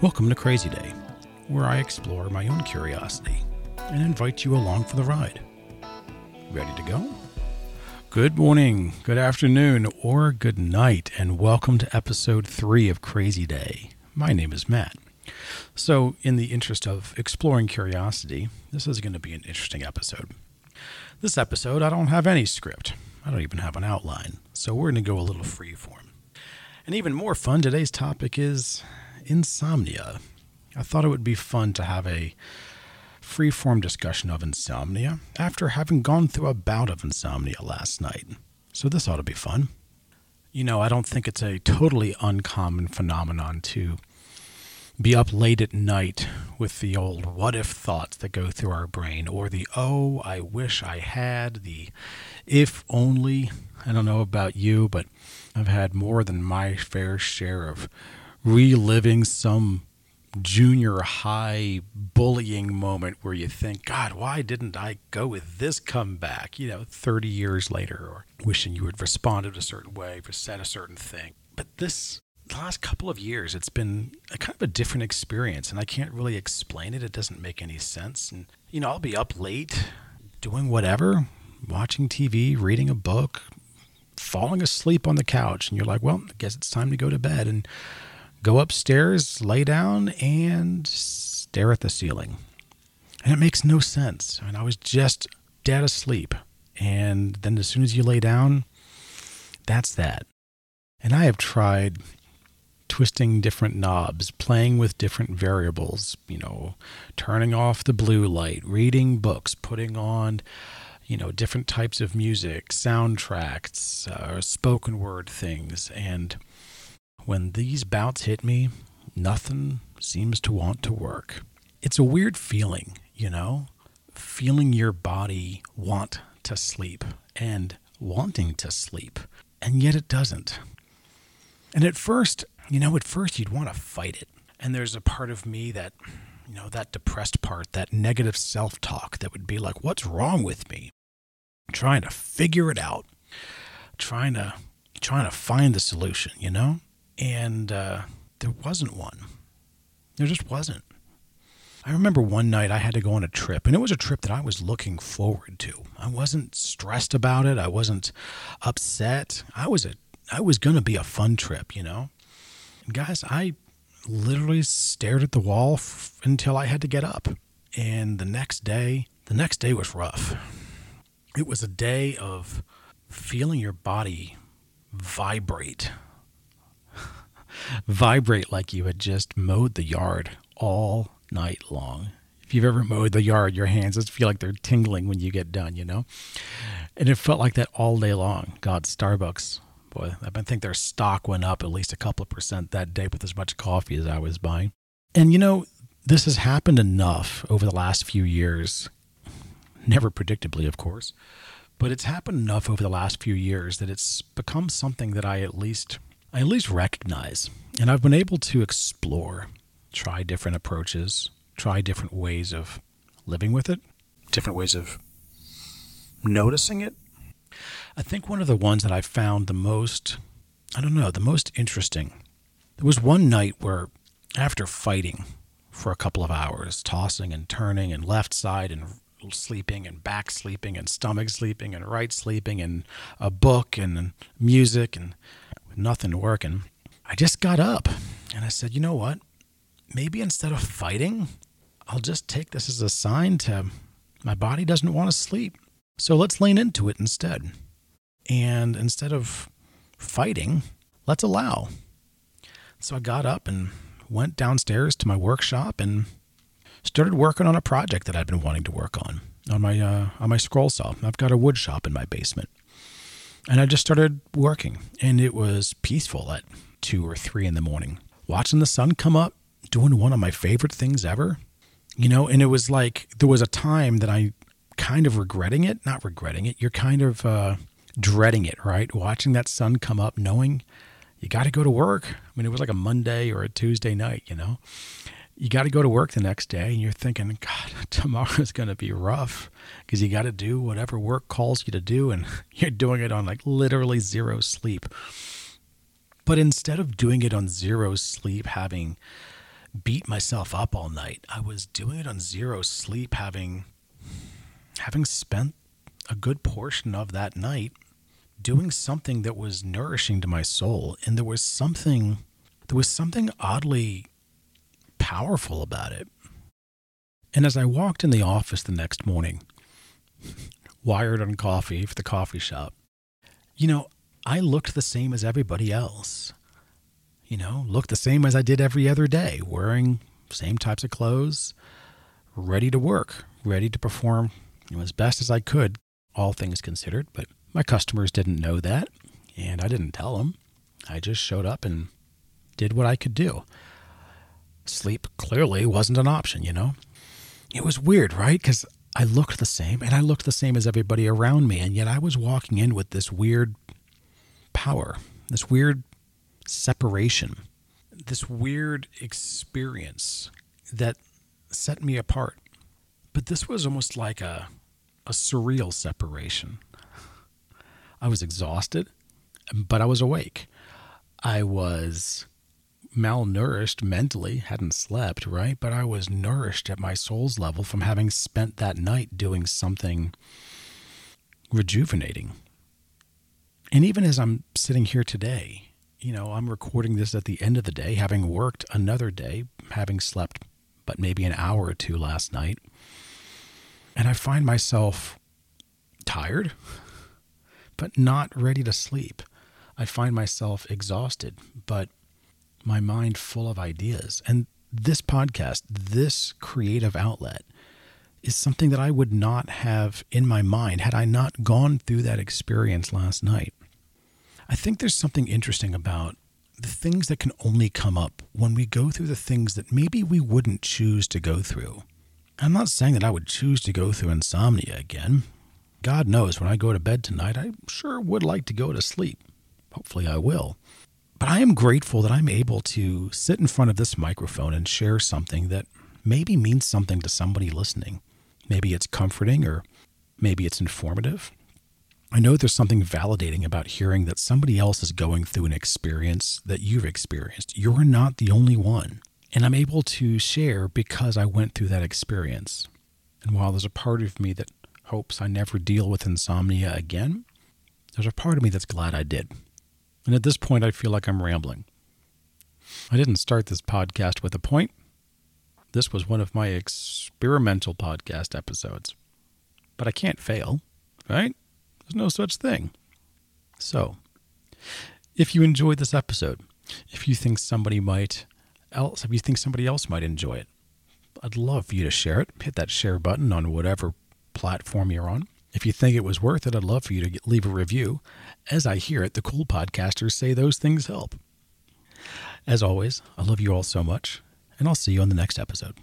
Welcome to Crazy Day, where I explore my own curiosity and invite you along for the ride. Ready to go? Good morning, good afternoon, or good night, and welcome to episode three of Crazy Day. My name is Matt. So, in the interest of exploring curiosity, this is going to be an interesting episode. This episode, I don't have any script. I don't even have an outline. So, we're going to go a little freeform. And even more fun, today's topic is insomnia. I thought it would be fun to have a free-form discussion of insomnia after having gone through a bout of insomnia last night. So this ought to be fun. You know, I don't think it's a totally uncommon phenomenon to be up late at night with the old what if thoughts that go through our brain, or the oh, I wish I had, the if only. I don't know about you, but I've had more than my fair share of reliving some junior high bullying moment where you think, God, why didn't I go with this comeback, you know, 30 years later, or wishing you had responded a certain way or said a certain thing. But this last couple of years, it's been a kind of a different experience, and I can't really explain it. It doesn't make any sense. And, you know, I'll be up late doing whatever, watching TV, reading a book, falling asleep on the couch. And you're like, well, I guess it's time to go to bed. And go upstairs, lay down, and stare at the ceiling. And it makes no sense. I mean, I was just dead asleep. And then as soon as you lay down, that's that. And I have tried twisting different knobs, playing with different variables, you know, turning off the blue light, reading books, putting on, you know, different types of music, soundtracks, uh, spoken word things. And when these bouts hit me, nothing seems to want to work. It's a weird feeling, you know, feeling your body want to sleep and wanting to sleep, and yet it doesn't. And at first, you know, at first you'd want to fight it. And there's a part of me that, you know, that depressed part, that negative self talk that would be like, what's wrong with me? Trying to figure it out, trying to, trying to find the solution, you know? And uh, there wasn't one. There just wasn't. I remember one night I had to go on a trip, and it was a trip that I was looking forward to. I wasn't stressed about it. I wasn't upset. I was a I was to be a fun trip, you know. And guys, I literally stared at the wall f- until I had to get up. And the next day, the next day was rough. It was a day of feeling your body vibrate. Vibrate like you had just mowed the yard all night long. If you've ever mowed the yard, your hands just feel like they're tingling when you get done, you know? And it felt like that all day long. God, Starbucks boy, I think their stock went up at least a couple of percent that day with as much coffee as I was buying. And you know, this has happened enough over the last few years, never predictably, of course, but it's happened enough over the last few years that it's become something that I at least I at least recognize. And I've been able to explore, try different approaches, try different ways of living with it, different ways of noticing it I think one of the ones that I found the most, I don't know, the most interesting. There was one night where, after fighting for a couple of hours, tossing and turning and left side and sleeping and back sleeping and stomach sleeping and right sleeping and a book and music and nothing working, I just got up and I said, you know what? Maybe instead of fighting, I'll just take this as a sign to my body doesn't want to sleep. So let's lean into it instead. And instead of fighting, let's allow. So I got up and went downstairs to my workshop and started working on a project that I'd been wanting to work on on my uh, on my scroll saw. I've got a wood shop in my basement, and I just started working, and it was peaceful at two or three in the morning, watching the sun come up, doing one of my favorite things ever, you know. And it was like there was a time that I kind of regretting it, not regretting it. You're kind of uh, dreading it, right? Watching that sun come up, knowing you got to go to work. I mean, it was like a Monday or a Tuesday night, you know. You got to go to work the next day, and you're thinking, God, tomorrow's going to be rough because you got to do whatever work calls you to do, and you're doing it on like literally zero sleep. But instead of doing it on zero sleep, having beat myself up all night. I was doing it on zero sleep, having having spent a good portion of that night doing something that was nourishing to my soul and there was something there was something oddly powerful about it. And as I walked in the office the next morning, wired on coffee for the coffee shop, you know, I looked the same as everybody else. You know, looked the same as I did every other day, wearing same types of clothes, ready to work, ready to perform you know, as best as I could, all things considered. But my customers didn't know that, and I didn't tell them. I just showed up and did what I could do. Sleep clearly wasn't an option, you know? It was weird, right? Because I looked the same and I looked the same as everybody around me, and yet I was walking in with this weird power, this weird separation, this weird experience that set me apart. But this was almost like a, a surreal separation. I was exhausted, but I was awake. I was malnourished mentally, hadn't slept, right? But I was nourished at my soul's level from having spent that night doing something rejuvenating. And even as I'm sitting here today, you know, I'm recording this at the end of the day, having worked another day, having slept but maybe an hour or two last night. And I find myself tired, but not ready to sleep. I find myself exhausted, but my mind full of ideas. And this podcast, this creative outlet, is something that I would not have in my mind had I not gone through that experience last night. I think there's something interesting about the things that can only come up when we go through the things that maybe we wouldn't choose to go through. I'm not saying that I would choose to go through insomnia again. God knows when I go to bed tonight, I sure would like to go to sleep. Hopefully, I will. But I am grateful that I'm able to sit in front of this microphone and share something that maybe means something to somebody listening. Maybe it's comforting or maybe it's informative. I know there's something validating about hearing that somebody else is going through an experience that you've experienced. You're not the only one. And I'm able to share because I went through that experience. And while there's a part of me that hopes I never deal with insomnia again, there's a part of me that's glad I did. And at this point, I feel like I'm rambling. I didn't start this podcast with a point. This was one of my experimental podcast episodes. But I can't fail, right? There's no such thing. So, if you enjoyed this episode, if you think somebody might else, if you think somebody else might enjoy it, I'd love for you to share it. Hit that share button on whatever platform you're on. If you think it was worth it, I'd love for you to leave a review. As I hear it, the cool podcasters say those things help. As always, I love you all so much, and I'll see you on the next episode.